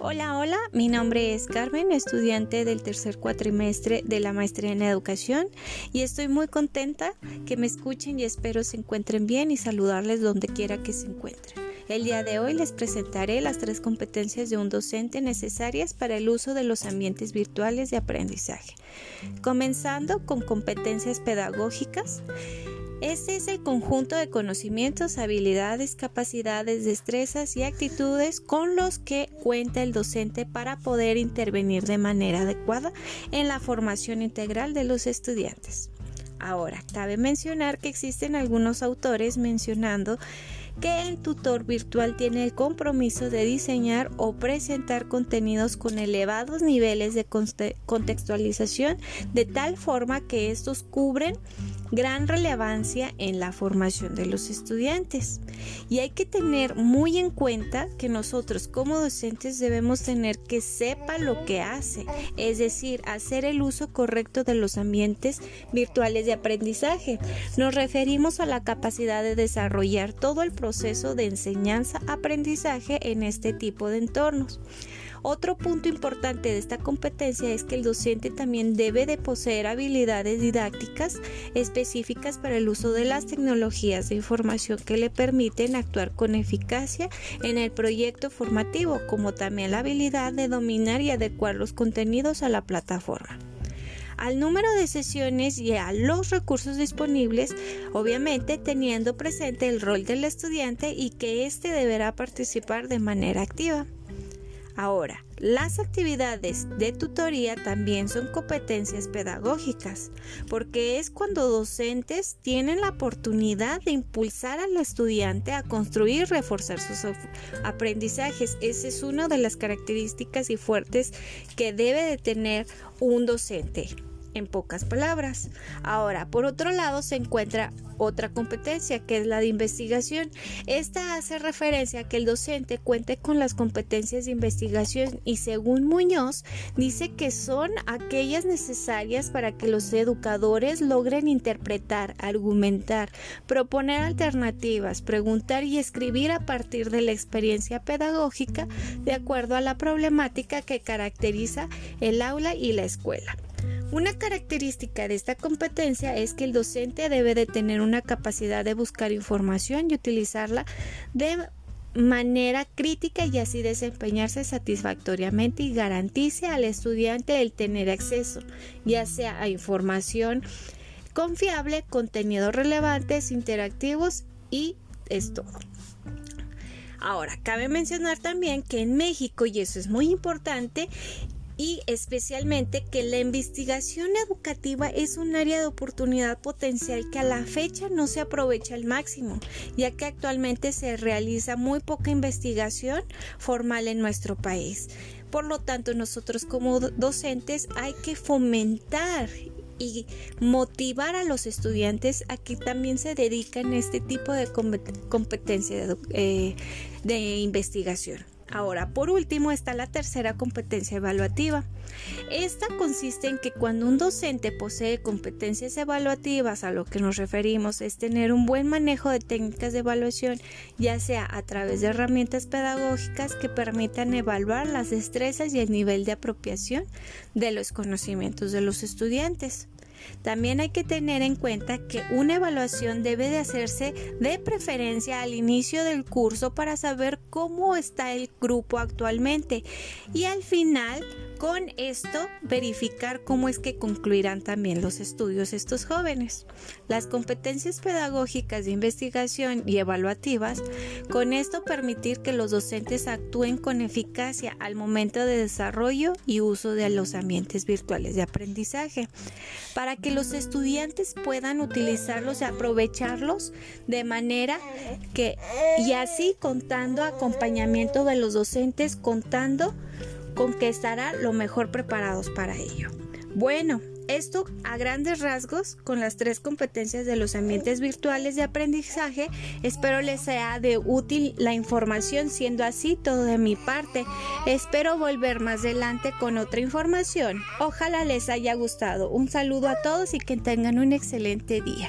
Hola, hola, mi nombre es Carmen, estudiante del tercer cuatrimestre de la maestría en educación y estoy muy contenta que me escuchen y espero se encuentren bien y saludarles donde quiera que se encuentren. El día de hoy les presentaré las tres competencias de un docente necesarias para el uso de los ambientes virtuales de aprendizaje, comenzando con competencias pedagógicas. Este es el conjunto de conocimientos, habilidades, capacidades, destrezas y actitudes con los que cuenta el docente para poder intervenir de manera adecuada en la formación integral de los estudiantes. Ahora, cabe mencionar que existen algunos autores mencionando que el tutor virtual tiene el compromiso de diseñar o presentar contenidos con elevados niveles de contextualización de tal forma que estos cubren gran relevancia en la formación de los estudiantes. Y hay que tener muy en cuenta que nosotros como docentes debemos tener que sepa lo que hace, es decir, hacer el uso correcto de los ambientes virtuales de aprendizaje. Nos referimos a la capacidad de desarrollar todo el proceso de enseñanza-aprendizaje en este tipo de entornos. Otro punto importante de esta competencia es que el docente también debe de poseer habilidades didácticas específicas para el uso de las tecnologías de información que le permiten actuar con eficacia en el proyecto formativo, como también la habilidad de dominar y adecuar los contenidos a la plataforma al número de sesiones y a los recursos disponibles, obviamente teniendo presente el rol del estudiante y que éste deberá participar de manera activa. Ahora, las actividades de tutoría también son competencias pedagógicas, porque es cuando docentes tienen la oportunidad de impulsar al estudiante a construir y reforzar sus aprendizajes. Esa es una de las características y fuertes que debe de tener un docente en pocas palabras. Ahora, por otro lado, se encuentra otra competencia que es la de investigación. Esta hace referencia a que el docente cuente con las competencias de investigación y según Muñoz dice que son aquellas necesarias para que los educadores logren interpretar, argumentar, proponer alternativas, preguntar y escribir a partir de la experiencia pedagógica de acuerdo a la problemática que caracteriza el aula y la escuela. Una característica de esta competencia es que el docente debe de tener una capacidad de buscar información y utilizarla de manera crítica y así desempeñarse satisfactoriamente y garantice al estudiante el tener acceso, ya sea a información confiable, contenidos relevantes, interactivos y es todo. Ahora, cabe mencionar también que en México, y eso es muy importante, y especialmente que la investigación educativa es un área de oportunidad potencial que a la fecha no se aprovecha al máximo, ya que actualmente se realiza muy poca investigación formal en nuestro país. Por lo tanto, nosotros como docentes hay que fomentar y motivar a los estudiantes a que también se dediquen a este tipo de competencia de, eh, de investigación. Ahora, por último, está la tercera competencia evaluativa. Esta consiste en que cuando un docente posee competencias evaluativas, a lo que nos referimos es tener un buen manejo de técnicas de evaluación, ya sea a través de herramientas pedagógicas que permitan evaluar las destrezas y el nivel de apropiación de los conocimientos de los estudiantes. También hay que tener en cuenta que una evaluación debe de hacerse de preferencia al inicio del curso para saber cómo está el grupo actualmente. Y al final con esto verificar cómo es que concluirán también los estudios estos jóvenes. Las competencias pedagógicas de investigación y evaluativas, con esto permitir que los docentes actúen con eficacia al momento de desarrollo y uso de los ambientes virtuales de aprendizaje, para que los estudiantes puedan utilizarlos y aprovecharlos de manera que, y así contando acompañamiento de los docentes, contando con que estarán lo mejor preparados para ello. Bueno, esto a grandes rasgos con las tres competencias de los ambientes virtuales de aprendizaje. Espero les sea de útil la información, siendo así todo de mi parte. Espero volver más adelante con otra información. Ojalá les haya gustado. Un saludo a todos y que tengan un excelente día.